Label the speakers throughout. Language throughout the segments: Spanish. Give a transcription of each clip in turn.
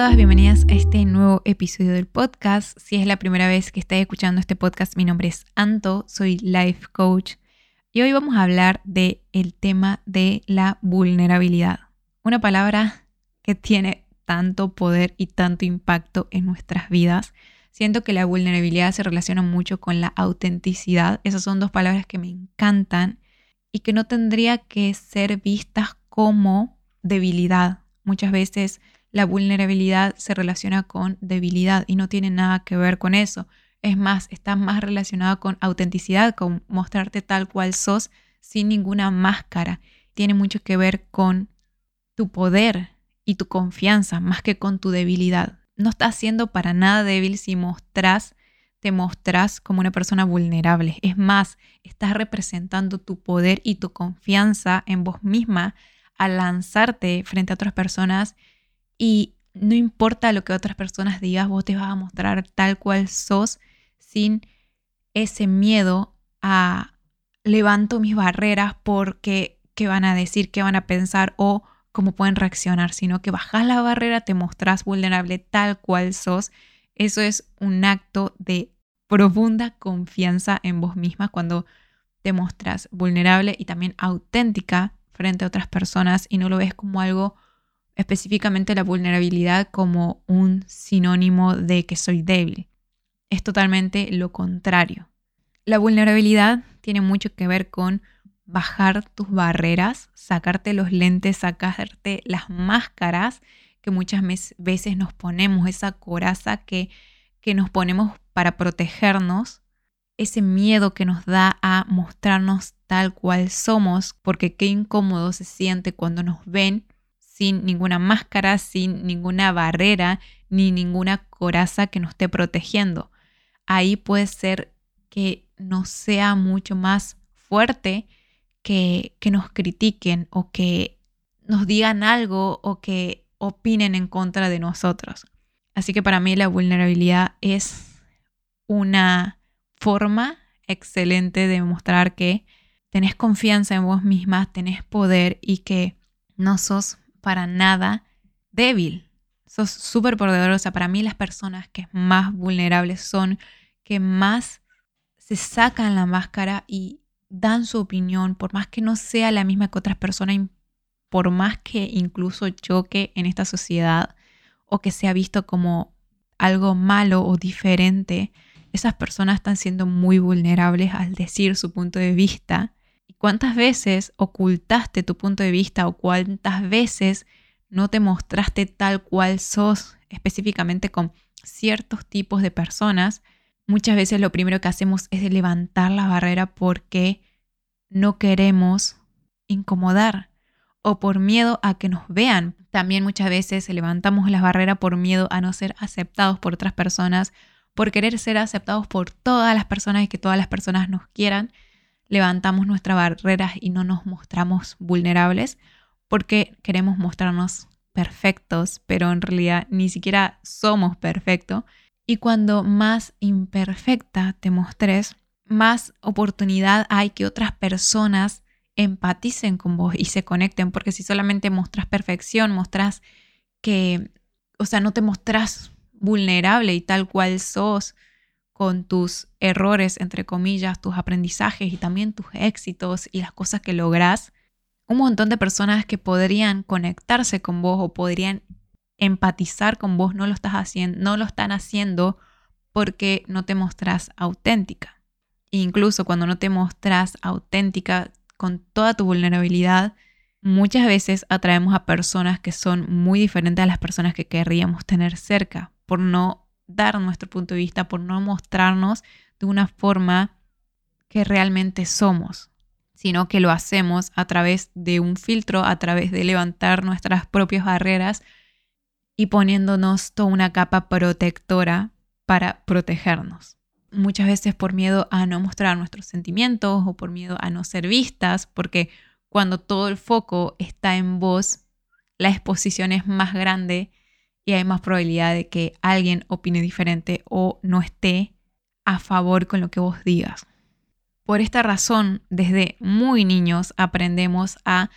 Speaker 1: todas, bienvenidas a este nuevo episodio del podcast. Si es la primera vez que estáis escuchando este podcast, mi nombre es Anto, soy life coach y hoy vamos a hablar de el tema de la vulnerabilidad. Una palabra que tiene tanto poder y tanto impacto en nuestras vidas. Siento que la vulnerabilidad se relaciona mucho con la autenticidad. Esas son dos palabras que me encantan y que no tendría que ser vistas como debilidad. Muchas veces la vulnerabilidad se relaciona con debilidad y no tiene nada que ver con eso. Es más, está más relacionado con autenticidad, con mostrarte tal cual sos sin ninguna máscara. Tiene mucho que ver con tu poder y tu confianza más que con tu debilidad. No estás siendo para nada débil si mostrás, te mostrás como una persona vulnerable. Es más, estás representando tu poder y tu confianza en vos misma al lanzarte frente a otras personas y no importa lo que otras personas digas, vos te vas a mostrar tal cual sos sin ese miedo a levanto mis barreras porque qué van a decir, qué van a pensar o cómo pueden reaccionar, sino que bajas la barrera, te mostrás vulnerable tal cual sos. Eso es un acto de profunda confianza en vos misma cuando te mostras vulnerable y también auténtica frente a otras personas y no lo ves como algo específicamente la vulnerabilidad como un sinónimo de que soy débil. Es totalmente lo contrario. La vulnerabilidad tiene mucho que ver con bajar tus barreras, sacarte los lentes, sacarte las máscaras que muchas veces nos ponemos, esa coraza que, que nos ponemos para protegernos, ese miedo que nos da a mostrarnos tal cual somos, porque qué incómodo se siente cuando nos ven sin ninguna máscara, sin ninguna barrera, ni ninguna coraza que nos esté protegiendo. Ahí puede ser que nos sea mucho más fuerte que, que nos critiquen o que nos digan algo o que opinen en contra de nosotros. Así que para mí la vulnerabilidad es una forma excelente de mostrar que tenés confianza en vos misma, tenés poder y que no sos para nada débil. Sos súper poderosa. Para mí las personas que más vulnerables son, que más se sacan la máscara y dan su opinión, por más que no sea la misma que otras personas, por más que incluso choque en esta sociedad o que sea visto como algo malo o diferente, esas personas están siendo muy vulnerables al decir su punto de vista ¿Cuántas veces ocultaste tu punto de vista o cuántas veces no te mostraste tal cual sos específicamente con ciertos tipos de personas? Muchas veces lo primero que hacemos es levantar la barrera porque no queremos incomodar o por miedo a que nos vean. También muchas veces levantamos la barrera por miedo a no ser aceptados por otras personas, por querer ser aceptados por todas las personas y que todas las personas nos quieran levantamos nuestras barreras y no nos mostramos vulnerables porque queremos mostrarnos perfectos, pero en realidad ni siquiera somos perfectos. Y cuando más imperfecta te mostres, más oportunidad hay que otras personas empaticen con vos y se conecten, porque si solamente mostras perfección, mostras que, o sea, no te mostras vulnerable y tal cual sos, con tus errores, entre comillas, tus aprendizajes y también tus éxitos y las cosas que logras, un montón de personas que podrían conectarse con vos o podrían empatizar con vos no lo estás haciendo, no lo están haciendo porque no te mostras auténtica. incluso cuando no te mostras auténtica con toda tu vulnerabilidad, muchas veces atraemos a personas que son muy diferentes a las personas que querríamos tener cerca por no dar nuestro punto de vista, por no mostrarnos de una forma que realmente somos, sino que lo hacemos a través de un filtro, a través de levantar nuestras propias barreras y poniéndonos toda una capa protectora para protegernos. Muchas veces por miedo a no mostrar nuestros sentimientos o por miedo a no ser vistas, porque cuando todo el foco está en vos, la exposición es más grande y hay más probabilidad de que alguien opine diferente o no esté a favor con lo que vos digas. Por esta razón, desde muy niños aprendemos a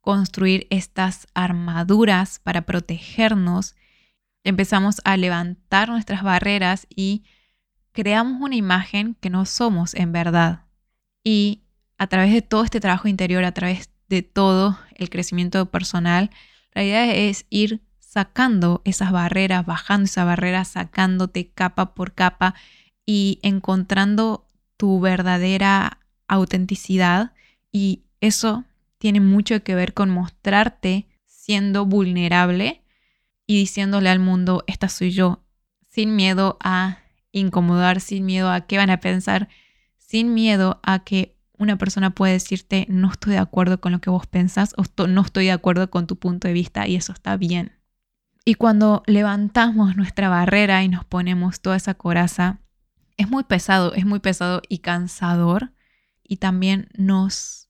Speaker 1: construir estas armaduras para protegernos empezamos a levantar nuestras barreras y creamos una imagen que no somos en verdad. Y a través de todo este trabajo interior, a través de todo el crecimiento personal, la idea es ir sacando esas barreras, bajando esas barreras, sacándote capa por capa y encontrando tu verdadera autenticidad. Y eso tiene mucho que ver con mostrarte siendo vulnerable y diciéndole al mundo, esta soy yo, sin miedo a incomodar, sin miedo a qué van a pensar, sin miedo a que una persona puede decirte no estoy de acuerdo con lo que vos pensás o no estoy de acuerdo con tu punto de vista y eso está bien. Y cuando levantamos nuestra barrera y nos ponemos toda esa coraza, es muy pesado, es muy pesado y cansador y también nos,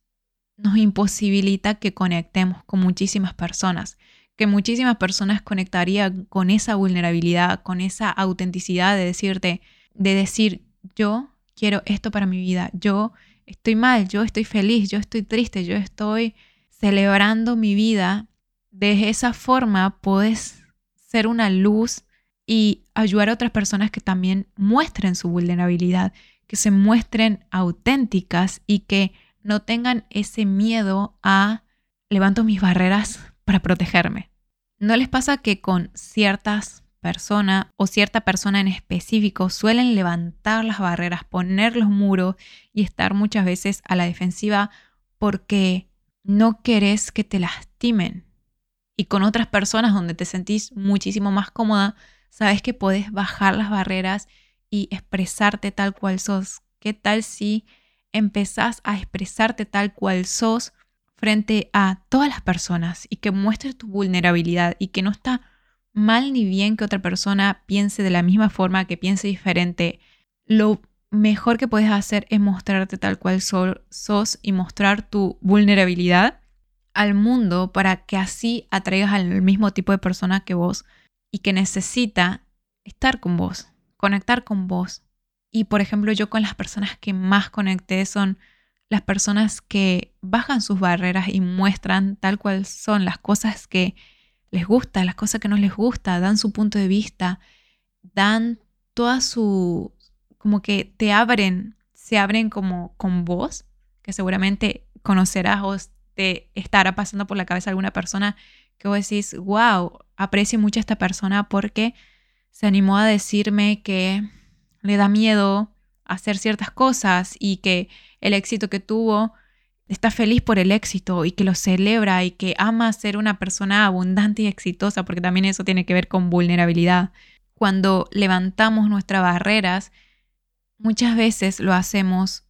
Speaker 1: nos imposibilita que conectemos con muchísimas personas, que muchísimas personas conectarían con esa vulnerabilidad, con esa autenticidad de decirte, de decir, yo quiero esto para mi vida, yo estoy mal, yo estoy feliz, yo estoy triste, yo estoy celebrando mi vida. De esa forma puedes ser una luz y ayudar a otras personas que también muestren su vulnerabilidad, que se muestren auténticas y que no tengan ese miedo a levanto mis barreras para protegerme. ¿No les pasa que con ciertas personas o cierta persona en específico suelen levantar las barreras, poner los muros y estar muchas veces a la defensiva porque no querés que te lastimen? Y con otras personas donde te sentís muchísimo más cómoda, sabes que podés bajar las barreras y expresarte tal cual sos. ¿Qué tal si empezás a expresarte tal cual sos frente a todas las personas y que muestres tu vulnerabilidad y que no está mal ni bien que otra persona piense de la misma forma, que piense diferente. Lo mejor que puedes hacer es mostrarte tal cual sos y mostrar tu vulnerabilidad al mundo para que así atraigas al mismo tipo de persona que vos y que necesita estar con vos, conectar con vos. Y por ejemplo, yo con las personas que más conecté son las personas que bajan sus barreras y muestran tal cual son las cosas que les gusta, las cosas que no les gusta, dan su punto de vista, dan toda su, como que te abren, se abren como con vos, que seguramente conocerás o te estará pasando por la cabeza alguna persona que vos decís, wow, aprecio mucho a esta persona porque se animó a decirme que le da miedo hacer ciertas cosas y que el éxito que tuvo, está feliz por el éxito y que lo celebra y que ama ser una persona abundante y exitosa, porque también eso tiene que ver con vulnerabilidad. Cuando levantamos nuestras barreras, muchas veces lo hacemos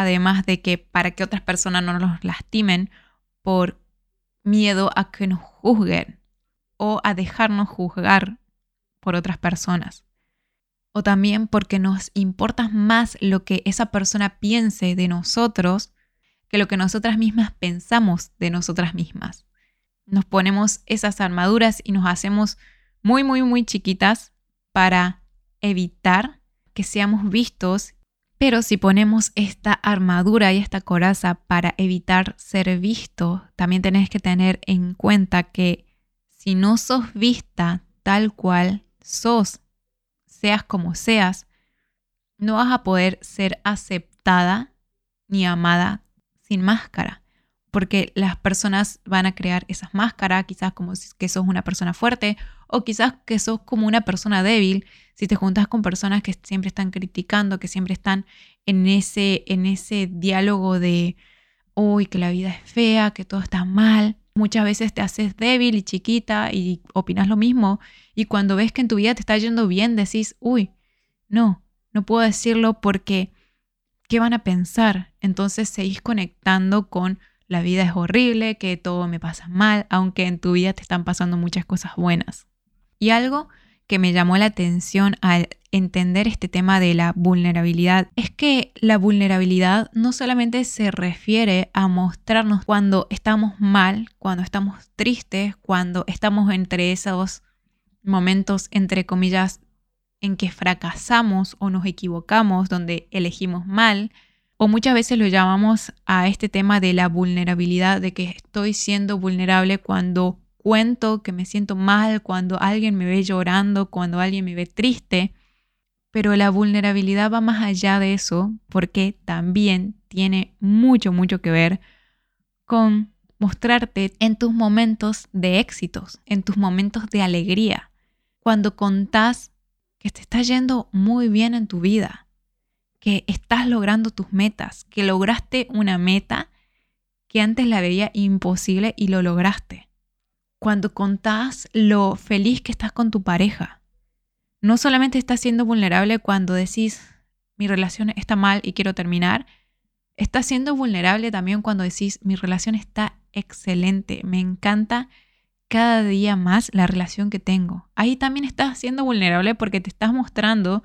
Speaker 1: además de que para que otras personas no nos lastimen por miedo a que nos juzguen o a dejarnos juzgar por otras personas o también porque nos importa más lo que esa persona piense de nosotros que lo que nosotras mismas pensamos de nosotras mismas. Nos ponemos esas armaduras y nos hacemos muy, muy, muy chiquitas para evitar que seamos vistos, pero si ponemos esta armadura y esta coraza para evitar ser visto, también tenés que tener en cuenta que si no sos vista tal cual sos seas como seas, no vas a poder ser aceptada ni amada sin máscara, porque las personas van a crear esas máscaras, quizás como que sos una persona fuerte o quizás que sos como una persona débil, si te juntas con personas que siempre están criticando, que siempre están en ese, en ese diálogo de, uy, que la vida es fea, que todo está mal, Muchas veces te haces débil y chiquita y opinas lo mismo y cuando ves que en tu vida te está yendo bien decís, uy, no, no puedo decirlo porque, ¿qué van a pensar? Entonces seguís conectando con la vida es horrible, que todo me pasa mal, aunque en tu vida te están pasando muchas cosas buenas. Y algo que me llamó la atención al entender este tema de la vulnerabilidad es que la vulnerabilidad no solamente se refiere a mostrarnos cuando estamos mal, cuando estamos tristes, cuando estamos entre esos momentos, entre comillas, en que fracasamos o nos equivocamos, donde elegimos mal, o muchas veces lo llamamos a este tema de la vulnerabilidad, de que estoy siendo vulnerable cuando cuento que me siento mal, cuando alguien me ve llorando, cuando alguien me ve triste. Pero la vulnerabilidad va más allá de eso porque también tiene mucho, mucho que ver con mostrarte en tus momentos de éxitos, en tus momentos de alegría, cuando contás que te está yendo muy bien en tu vida, estás logrando tus metas, que lograste una meta que antes la veía imposible y lo lograste. Cuando contás lo feliz que estás con tu pareja, no solamente estás siendo vulnerable cuando decís mi relación está mal y quiero terminar, estás siendo vulnerable también cuando decís mi relación está excelente, me encanta cada día más la relación que tengo. Ahí también estás siendo vulnerable porque te estás mostrando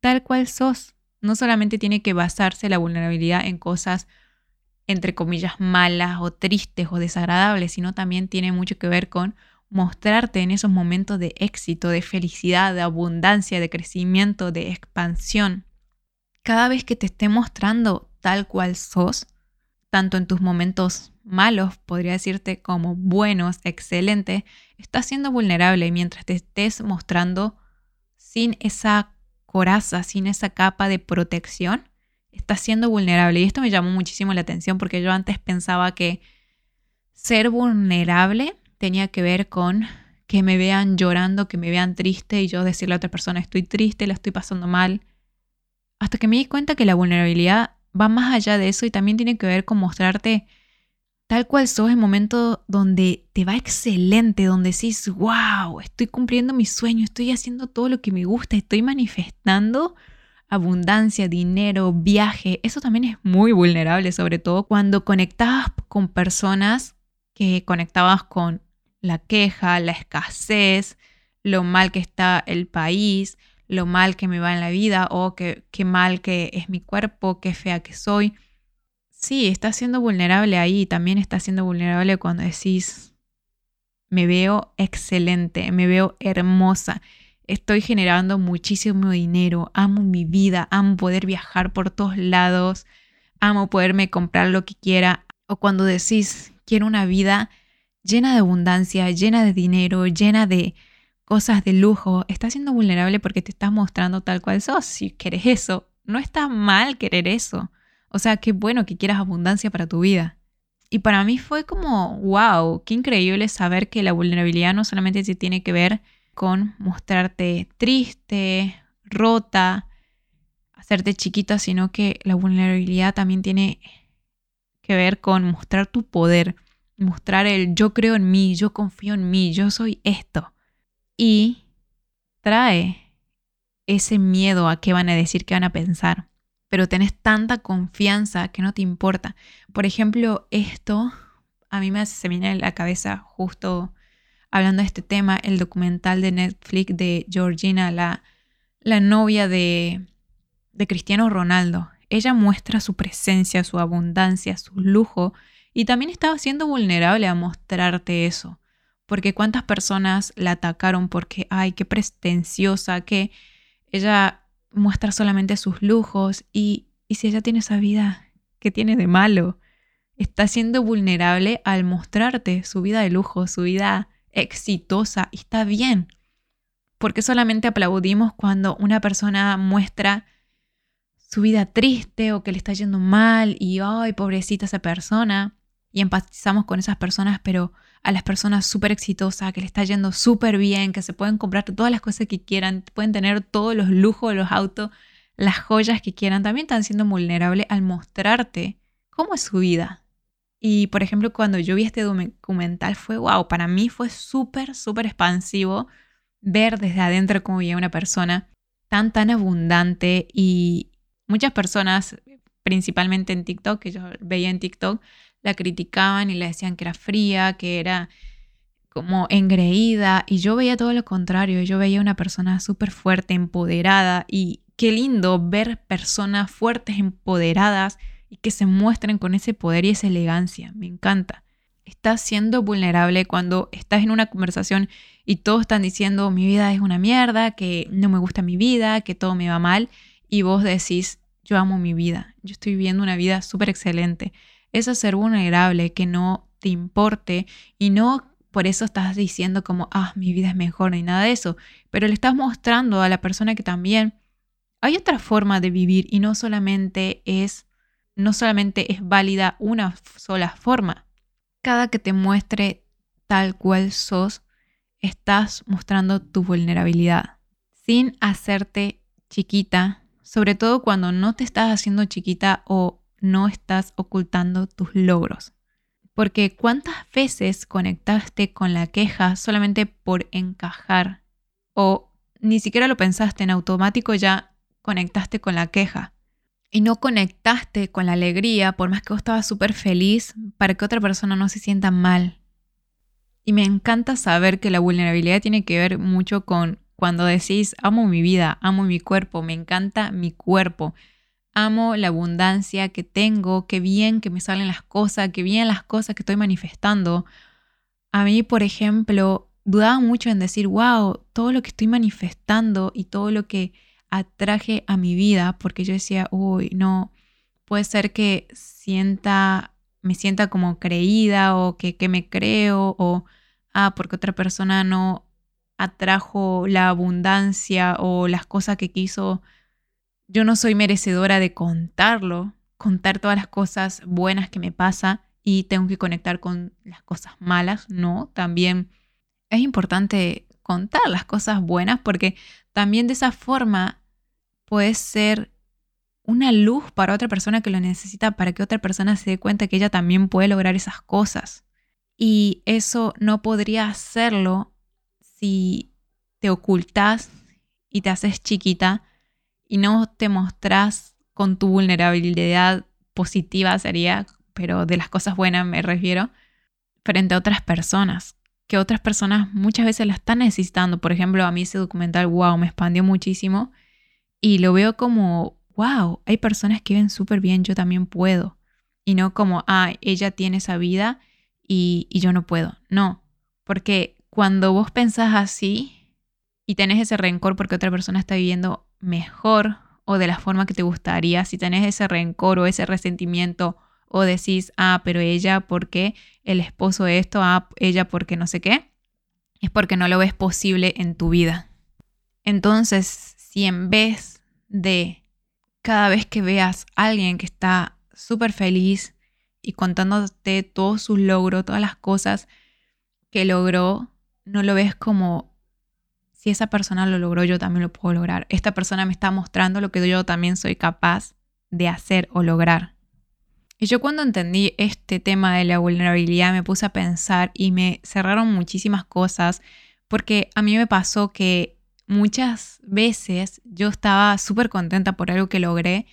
Speaker 1: tal cual sos. No solamente tiene que basarse la vulnerabilidad en cosas entre comillas malas o tristes o desagradables, sino también tiene mucho que ver con mostrarte en esos momentos de éxito, de felicidad, de abundancia, de crecimiento, de expansión. Cada vez que te esté mostrando tal cual sos, tanto en tus momentos malos, podría decirte, como buenos, excelentes, estás siendo vulnerable mientras te estés mostrando sin esa coraza, sin esa capa de protección, estás siendo vulnerable. Y esto me llamó muchísimo la atención porque yo antes pensaba que ser vulnerable tenía que ver con que me vean llorando, que me vean triste y yo decirle a otra persona estoy triste, la estoy pasando mal. Hasta que me di cuenta que la vulnerabilidad va más allá de eso y también tiene que ver con mostrarte tal cual sos en momentos donde te va excelente, donde decís, wow, estoy cumpliendo mi sueño, estoy haciendo todo lo que me gusta, estoy manifestando abundancia, dinero, viaje. Eso también es muy vulnerable, sobre todo cuando conectabas con personas que conectabas con la queja, la escasez, lo mal que está el país, lo mal que me va en la vida o qué mal que es mi cuerpo, qué fea que soy. Sí, estás siendo vulnerable ahí, también estás siendo vulnerable cuando decís, me veo excelente, me veo hermosa, estoy generando muchísimo dinero, amo mi vida, amo poder viajar por todos lados, amo poderme comprar lo que quiera. O cuando decís, quiero una vida llena de abundancia, llena de dinero, llena de cosas de lujo, estás siendo vulnerable porque te estás mostrando tal cual sos. Si quieres eso, no está mal querer eso. O sea, qué bueno que quieras abundancia para tu vida. Y para mí fue como, wow, qué increíble saber que la vulnerabilidad no solamente se tiene que ver con mostrarte triste, rota, hacerte chiquita, sino que la vulnerabilidad también tiene que ver con mostrar tu poder, mostrar el yo creo en mí, yo confío en mí, yo soy esto. Y trae ese miedo a qué van a decir, qué van a pensar pero tenés tanta confianza que no te importa. Por ejemplo, esto a mí me se viene a la cabeza justo hablando de este tema, el documental de Netflix de Georgina, la, la novia de, de Cristiano Ronaldo. Ella muestra su presencia, su abundancia, su lujo y también estaba siendo vulnerable a mostrarte eso. Porque cuántas personas la atacaron porque, ay, qué pretenciosa, que ella muestra solamente sus lujos y, y si ella tiene esa vida, ¿qué tiene de malo? Está siendo vulnerable al mostrarte su vida de lujo, su vida exitosa y está bien. Porque solamente aplaudimos cuando una persona muestra su vida triste o que le está yendo mal y, ay, pobrecita esa persona, y empatizamos con esas personas, pero a las personas súper exitosas, que le está yendo súper bien, que se pueden comprar todas las cosas que quieran, pueden tener todos los lujos, los autos, las joyas que quieran, también están siendo vulnerables al mostrarte cómo es su vida. Y por ejemplo, cuando yo vi este documental fue, wow, para mí fue súper, súper expansivo ver desde adentro cómo veía una persona tan, tan abundante y muchas personas, principalmente en TikTok, que yo veía en TikTok, la criticaban y le decían que era fría, que era como engreída y yo veía todo lo contrario, yo veía una persona súper fuerte, empoderada y qué lindo ver personas fuertes, empoderadas y que se muestren con ese poder y esa elegancia, me encanta. Estás siendo vulnerable cuando estás en una conversación y todos están diciendo mi vida es una mierda, que no me gusta mi vida, que todo me va mal y vos decís yo amo mi vida, yo estoy viviendo una vida súper excelente es ser vulnerable, que no te importe y no por eso estás diciendo como, ah, mi vida es mejor, ni nada de eso. Pero le estás mostrando a la persona que también hay otra forma de vivir y no solamente es, no solamente es válida una sola forma. Cada que te muestre tal cual sos, estás mostrando tu vulnerabilidad sin hacerte chiquita, sobre todo cuando no te estás haciendo chiquita o no estás ocultando tus logros. Porque cuántas veces conectaste con la queja solamente por encajar o ni siquiera lo pensaste en automático ya conectaste con la queja y no conectaste con la alegría por más que vos estabas súper feliz para que otra persona no se sienta mal. Y me encanta saber que la vulnerabilidad tiene que ver mucho con cuando decís amo mi vida, amo mi cuerpo, me encanta mi cuerpo, amo la abundancia que tengo, qué bien que me salen las cosas, qué bien las cosas que estoy manifestando. A mí, por ejemplo, dudaba mucho en decir, wow, todo lo que estoy manifestando y todo lo que atraje a mi vida, porque yo decía, uy, no, puede ser que sienta, me sienta como creída o que, que me creo o, ah, porque otra persona no atrajo la abundancia o las cosas que quiso yo no soy merecedora de contarlo, contar todas las cosas buenas que me pasa y tengo que conectar con las cosas malas. No, también es importante contar las cosas buenas porque también de esa forma puede ser una luz para otra persona que lo necesita, para que otra persona se dé cuenta que ella también puede lograr esas cosas. Y eso no podría hacerlo si te ocultas y te haces chiquita y no te mostrás con tu vulnerabilidad positiva sería, pero de las cosas buenas me refiero, frente a otras personas, que otras personas muchas veces la están necesitando. Por ejemplo, a mí ese documental, wow, me expandió muchísimo y lo veo como, wow, hay personas que viven súper bien, yo también puedo. Y no como, ah, ella tiene esa vida y, y yo no puedo. No, porque cuando vos pensás así y tenés ese rencor porque otra persona está viviendo mejor o de la forma que te gustaría, si tenés ese rencor o ese resentimiento o decís, ah, pero ella porque el esposo esto, ah, ella porque no sé qué, es porque no lo ves posible en tu vida. Entonces, si en vez de cada vez que veas a alguien que está súper feliz y contándote todos sus logros, todas las cosas que logró, no lo ves como si esa persona lo logró, yo también lo puedo lograr. Esta persona me está mostrando lo que yo también soy capaz de hacer o lograr. Y yo cuando entendí este tema de la vulnerabilidad me puse a pensar y me cerraron muchísimas cosas porque a mí me pasó que muchas veces yo estaba súper contenta por algo que logré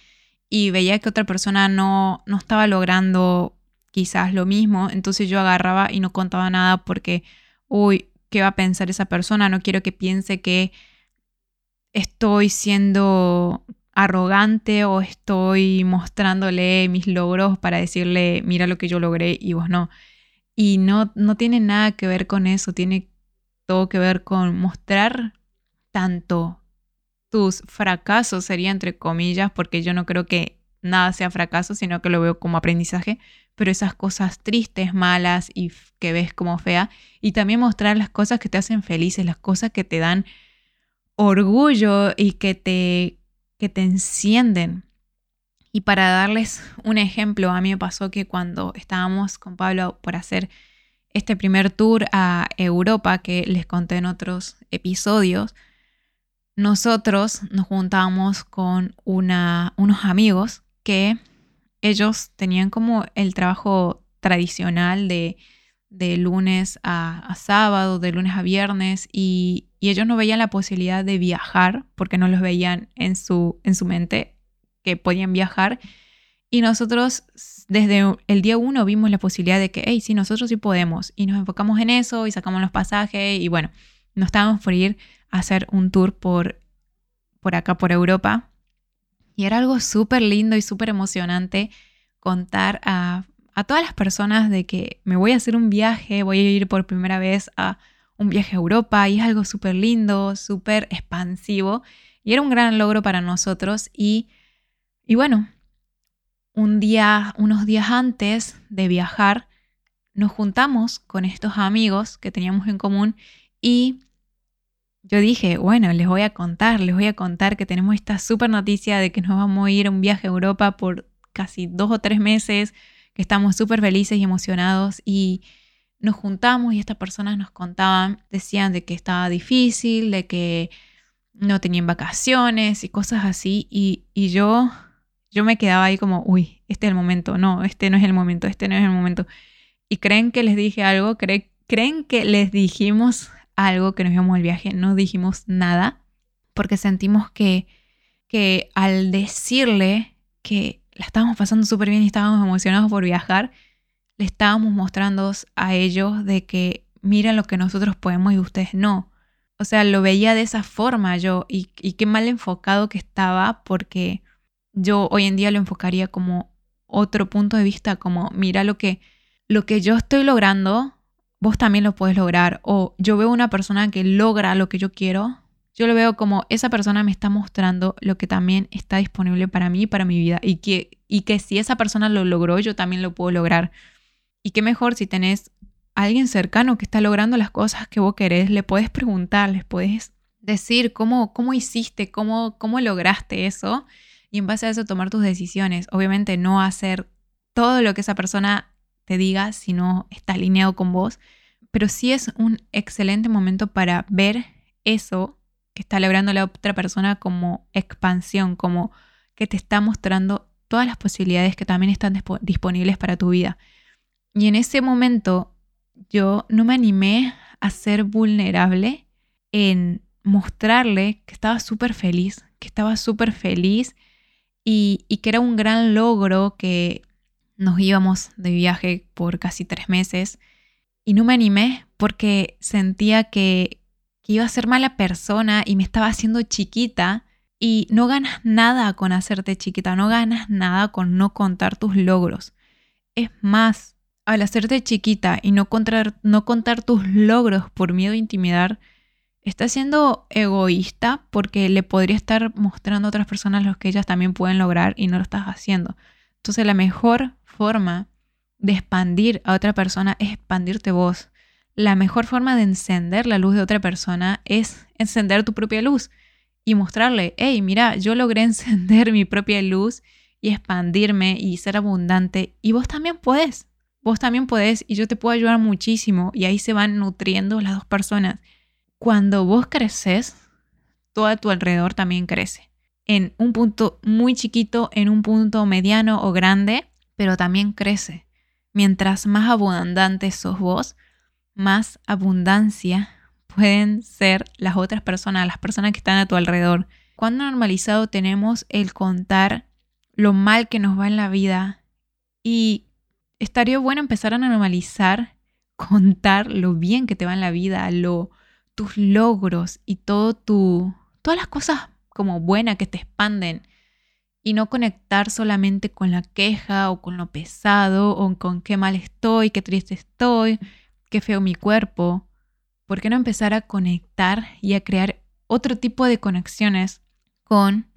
Speaker 1: y veía que otra persona no, no estaba logrando quizás lo mismo, entonces yo agarraba y no contaba nada porque, uy, qué va a pensar esa persona, no quiero que piense que estoy siendo arrogante o estoy mostrándole mis logros para decirle, mira lo que yo logré y vos no. Y no, no tiene nada que ver con eso, tiene todo que ver con mostrar tanto tus fracasos, sería entre comillas, porque yo no creo que nada sea fracaso, sino que lo veo como aprendizaje, pero esas cosas tristes, malas y que ves como fea, y también mostrar las cosas que te hacen felices, las cosas que te dan orgullo y que te, que te encienden. Y para darles un ejemplo, a mí me pasó que cuando estábamos con Pablo por hacer este primer tour a Europa, que les conté en otros episodios, nosotros nos juntábamos con una, unos amigos que ellos tenían como el trabajo tradicional de, de lunes a, sábado, de lunes a viernes, y, ellos no veían la posibilidad de viajar porque no los veían en su, en su mente que podían viajar. Y nosotros desde el día uno vimos la posibilidad de que, hey, sí, nosotros sí podemos. Y nos enfocamos en eso y sacamos los pasajes y bueno, nos estábamos por ir a hacer un tour por, por acá, por Europa. Y era algo súper lindo y súper emocionante contar a, todas las personas de que me voy a hacer un viaje, voy a ir por primera vez a un viaje a Europa y es algo súper lindo, súper expansivo. Y era un gran logro para nosotros. Y, y bueno, un día, unos días antes de viajar, nos juntamos con estos amigos que teníamos en común y yo dije, bueno, les voy a contar, les voy a contar que tenemos esta super noticia de que nos vamos a ir a un viaje a Europa por casi dos o tres meses, que estamos súper felices y emocionados y nos juntamos y estas personas nos contaban, decían de que estaba difícil, de que no tenían vacaciones y cosas así y, y yo, yo me quedaba ahí como, uy, este es el momento, no, este no es el momento, este no es el momento. Y creen que les dije algo, creen que les dijimos algo que nos íbamos al viaje, no dijimos nada, porque sentimos que, que al decirle que la estábamos pasando súper bien y estábamos emocionados por viajar, le estábamos mostrando a ellos de que miren lo que nosotros podemos y ustedes no. O sea, lo veía de esa forma yo y, y qué mal enfocado que estaba porque yo hoy en día lo enfocaría como otro punto de vista, como mira lo que, lo que yo estoy logrando vos también lo puedes lograr. O yo veo una persona que logra lo que yo quiero, yo lo veo como esa persona me está mostrando lo que también está disponible para mí para mi vida. Y que, y que si esa persona lo logró, yo también lo puedo lograr. Y qué mejor si tenés a alguien cercano que está logrando las cosas que vos querés, le puedes preguntar, les puedes decir cómo, cómo hiciste, cómo, cómo lograste eso. Y en base a eso tomar tus decisiones. Obviamente no hacer todo lo que esa persona te diga si no está alineado con vos, pero sí es un excelente momento para ver eso que está logrando la otra persona como expansión, como que te está mostrando todas las posibilidades que también están disponibles para tu vida. Y en ese momento yo no me animé a ser vulnerable en mostrarle que estaba súper feliz, que estaba súper feliz y, y, que era un gran logro que nos íbamos de viaje por casi tres meses y no me animé porque sentía que, iba a ser mala persona y me estaba haciendo chiquita y no ganas nada con hacerte chiquita, no ganas nada con no contar tus logros. Es más, al hacerte chiquita y no contar, no contar tus logros por miedo a intimidar, estás siendo egoísta porque le podría estar mostrando a otras personas lo que ellas también pueden lograr y no lo estás haciendo. Entonces la mejor forma de expandir a otra persona es expandirte vos. La mejor forma de encender la luz de otra persona es encender tu propia luz y mostrarle, hey, mira, yo logré encender mi propia luz y expandirme y ser abundante y vos también puedes. Vos también podés y yo te puedo ayudar muchísimo y ahí se van nutriendo las dos personas. Cuando vos creces, todo a tu alrededor también crece. En un punto muy chiquito, en un punto mediano o grande, pero también crece. Mientras más abundante sos vos, más abundancia pueden ser las otras personas, las personas que están a tu alrededor. Cuán normalizado tenemos el contar lo mal que nos va en la vida y estaría bueno empezar a normalizar contar lo bien que te va en la vida, lo tus logros y todo tu todas las cosas como buenas que te expanden y no conectar solamente con la queja o con lo pesado o con qué mal estoy, qué triste estoy, qué feo mi cuerpo. ¿Por qué no empezar a conectar y a crear otro tipo de conexiones con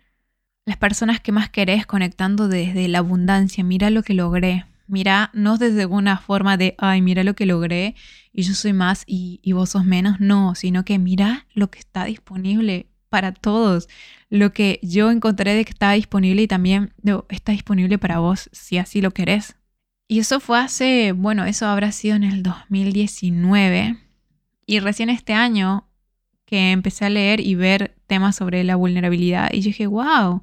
Speaker 1: las personas que más querés conectando desde la abundancia? Mira lo que logré. Mira, no desde una forma de, ay, mira lo que logré y yo soy más y, y vos sos menos. No, sino que mira lo que está disponible para todos. Lo que yo encontré de que está disponible y también está disponible para vos si así lo querés. Y eso fue hace, bueno, eso habrá sido en el 2019. Y recién este año que empecé a leer y ver temas sobre la vulnerabilidad. Y dije, wow,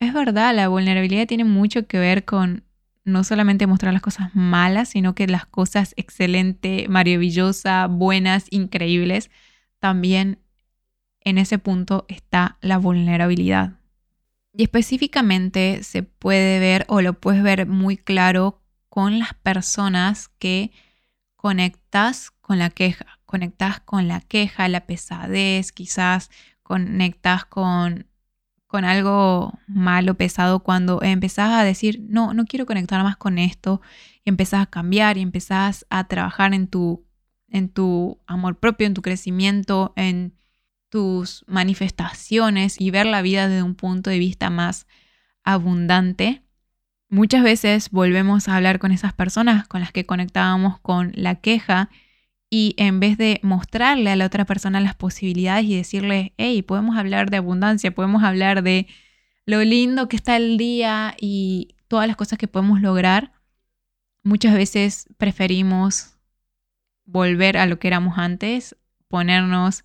Speaker 1: es verdad, la vulnerabilidad tiene mucho que ver con no solamente mostrar las cosas malas, sino que las cosas excelentes, maravillosas, buenas, increíbles, también en ese punto está la vulnerabilidad. Y específicamente se puede ver o lo puedes ver muy claro con las personas que conectas con la queja. Conectas con la queja, la pesadez, quizás conectas con, con algo malo, pesado, cuando empezás a decir, no, no quiero conectar más con esto, y empezás a cambiar y empezás a trabajar en tu, en tu amor propio, en tu crecimiento, en tus manifestaciones y ver la vida desde un punto de vista más abundante, Muchas veces volvemos a hablar con esas personas con las que conectábamos con la queja y en vez de mostrarle a la otra persona las posibilidades y decirle, hey, podemos hablar de abundancia, podemos hablar de lo lindo que está el día y todas las cosas que podemos lograr, muchas veces preferimos volver a lo que éramos antes, ponernos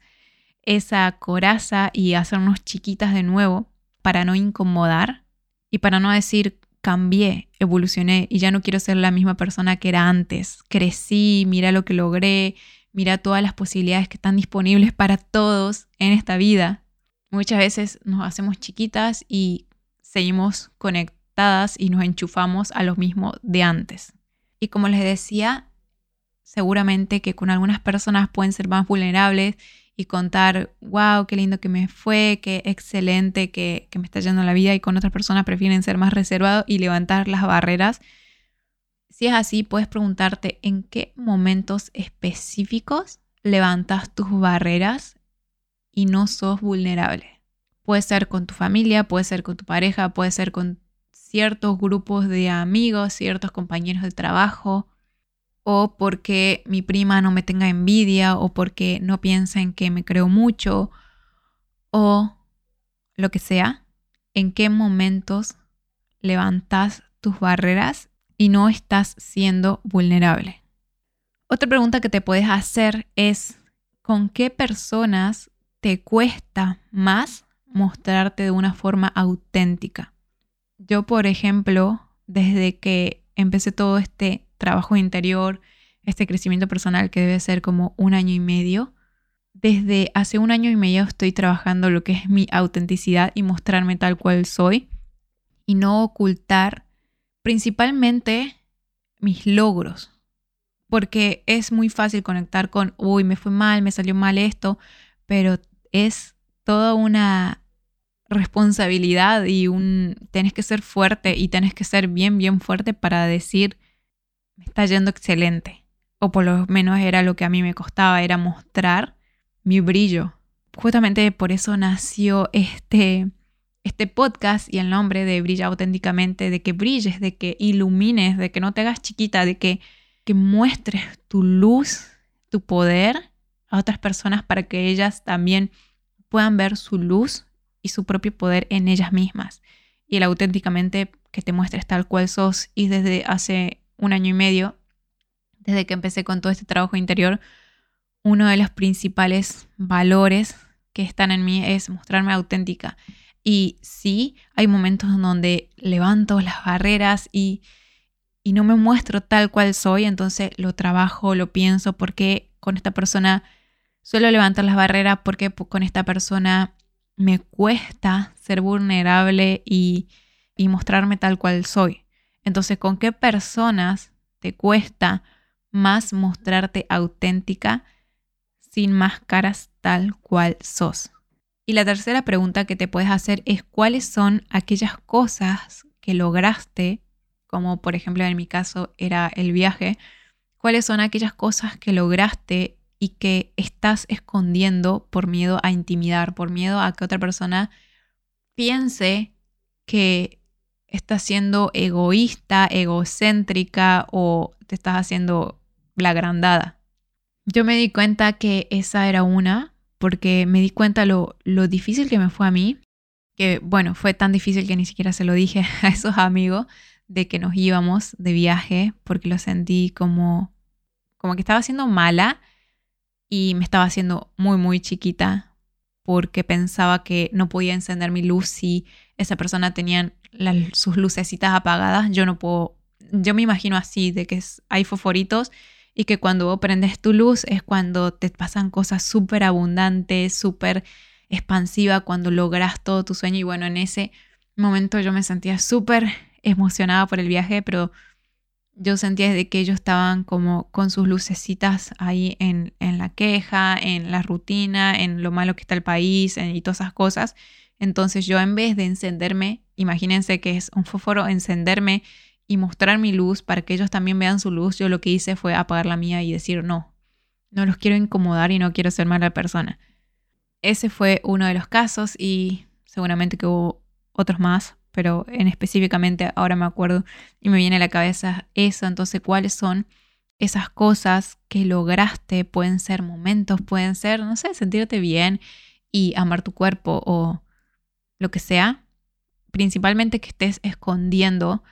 Speaker 1: esa coraza y hacernos chiquitas de nuevo para no incomodar y para no decir cambié, evolucioné y ya no quiero ser la misma persona que era antes. Crecí, mira lo que logré, mira todas las posibilidades que están disponibles para todos en esta vida. Muchas veces nos hacemos chiquitas y seguimos conectadas y nos enchufamos a lo mismo de antes. Y como les decía, seguramente que con algunas personas pueden ser más vulnerables y contar, wow, qué lindo que me fue, qué excelente que, me está yendo la vida y con otras personas prefieren ser más reservados y levantar las barreras. Si es así, puedes preguntarte en qué momentos específicos levantas tus barreras y no sos vulnerable. Puede ser con tu familia, puede ser con tu pareja, puede ser con ciertos grupos de amigos, ciertos compañeros de trabajo, o porque mi prima no me tenga envidia o porque no piensen que me creo mucho o lo que sea, en qué momentos levantas tus barreras y no estás siendo vulnerable. Otra pregunta que te puedes hacer es, ¿con qué personas te cuesta más mostrarte de una forma auténtica? Yo, por ejemplo, desde que empecé todo este trabajo interior, este crecimiento personal que debe ser como un año y medio. Desde hace un año y medio estoy trabajando lo que es mi autenticidad y mostrarme tal cual soy y no ocultar principalmente mis logros. Porque es muy fácil conectar con, uy, me fue mal, me salió mal esto, pero es toda una responsabilidad y un tienes que ser fuerte y tienes que ser bien bien fuerte para decir me está yendo excelente. O por lo menos era lo que a mí me costaba, era mostrar mi brillo. Justamente por eso nació este, este podcast y el nombre de Brilla auténticamente, de que brilles, de que ilumines, de que no te hagas chiquita, de que, que muestres tu luz, tu poder a otras personas para que ellas también puedan ver su luz y su propio poder en ellas mismas. Y el auténticamente que te muestres tal cual sos. Y desde hace un año y medio, desde que empecé con todo este trabajo interior, uno de los principales valores que están en mí es mostrarme auténtica. Y sí, hay momentos donde levanto las barreras y, y no me muestro tal cual soy, entonces lo trabajo, lo pienso, porque con esta persona suelo levantar las barreras, porque con esta persona me cuesta ser vulnerable y, y mostrarme tal cual soy. Entonces, ¿con qué personas te cuesta más mostrarte auténtica sin máscaras tal cual sos? Y la tercera pregunta que te puedes hacer es cuáles son aquellas cosas que lograste, como por ejemplo en mi caso era el viaje, cuáles son aquellas cosas que lograste y que estás escondiendo por miedo a intimidar, por miedo a que otra persona piense que estás siendo egoísta, egocéntrica o te estás haciendo la agrandada. Yo me di cuenta que esa era una, porque me di cuenta lo, lo difícil que me fue a mí, que bueno, fue tan difícil que ni siquiera se lo dije a esos amigos de que nos íbamos de viaje, porque lo sentí como, como que estaba siendo mala y me estaba haciendo muy, muy chiquita porque pensaba que no podía encender mi luz si esa persona tenía sus lucecitas apagadas. Yo no puedo, yo me imagino así, de que hay fosforitos y que cuando prendes tu luz es cuando te pasan cosas súper abundantes, súper expansivas, cuando logras todo tu sueño. Y bueno, en ese momento yo me sentía súper emocionada por el viaje, pero yo sentía desde que ellos estaban como con sus lucecitas ahí en, en, la queja, en la rutina, en lo malo que está el país y todas esas cosas. Entonces yo en vez de encenderme, imagínense que es un fósforo, encenderme y mostrar mi luz para que ellos también vean su luz, yo lo que hice fue apagar la mía y decir no, no los quiero incomodar y no quiero ser mala persona. Ese fue uno de los casos y seguramente que hubo otros más, pero en específicamente ahora me acuerdo y me viene a la cabeza eso. Entonces, ¿cuáles son esas cosas que lograste? Pueden ser momentos, pueden ser, no sé, sentirte bien y amar tu cuerpo o lo que sea. Principalmente que estés escondiendo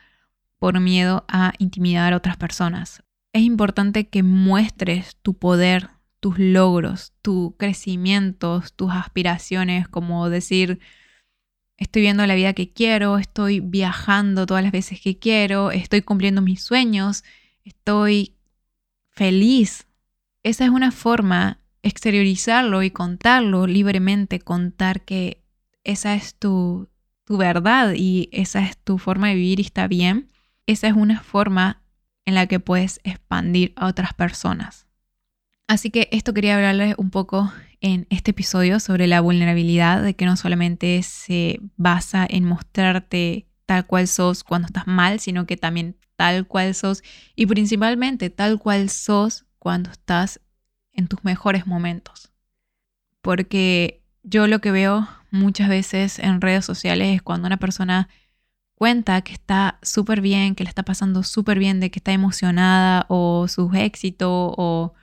Speaker 1: por miedo a intimidar a otras personas. Es importante que muestres tu poder, tus logros, tus crecimientos, tus aspiraciones, como decir, estoy viendo la vida que quiero, estoy viajando todas las veces que quiero, estoy cumpliendo mis sueños, estoy feliz. Esa es una forma, exteriorizarlo y contarlo libremente, contar que esa es tu, tu verdad y esa es tu forma de vivir y está bien. Esa es una forma en la que puedes expandir a otras personas. Así que esto quería hablarles un poco en este episodio sobre la vulnerabilidad, de que no solamente se basa en mostrarte tal cual sos cuando estás mal, sino que también tal cual sos y principalmente tal cual sos cuando estás en tus mejores momentos. Porque yo lo que veo muchas veces en redes sociales es cuando una persona cuenta que está súper bien, que le está pasando súper bien, de que está emocionada o sus éxitos o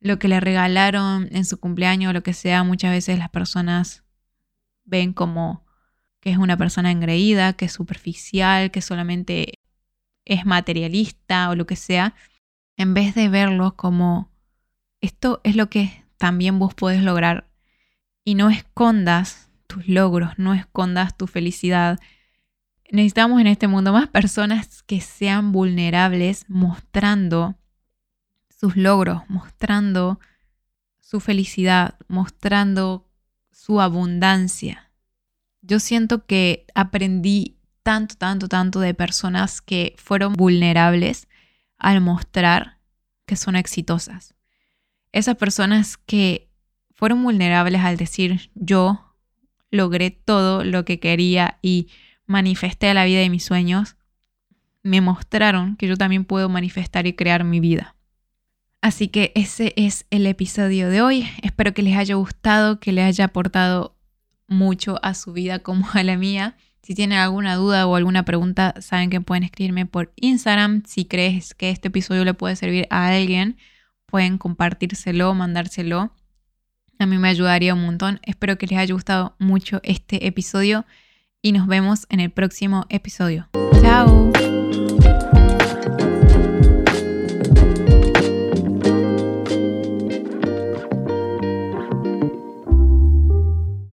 Speaker 1: lo que le regalaron en su cumpleaños o lo que sea, muchas veces las personas ven como que es una persona engreída, que es superficial, que solamente es materialista o lo que sea, en vez de verlo como esto es lo que también vos podés lograr y no escondas tus logros, no escondas tu felicidad. Necesitamos en este mundo más personas que sean vulnerables mostrando sus logros, mostrando su felicidad, mostrando su abundancia. Yo siento que aprendí tanto, tanto, tanto de personas que fueron vulnerables al mostrar que son exitosas. Esas personas que fueron vulnerables al decir yo logré todo lo que quería y manifesté la vida de mis sueños, me mostraron que yo también puedo manifestar y crear mi vida. Así que ese es el episodio de hoy. Espero que les haya gustado, que les haya aportado mucho a su vida como a la mía. Si tienen alguna duda o alguna pregunta, saben que pueden escribirme por Instagram. Si crees que este episodio le puede servir a alguien, pueden compartírselo, mandárselo. A mí me ayudaría un montón. Espero que les haya gustado mucho este episodio y nos vemos en el próximo episodio. Chao.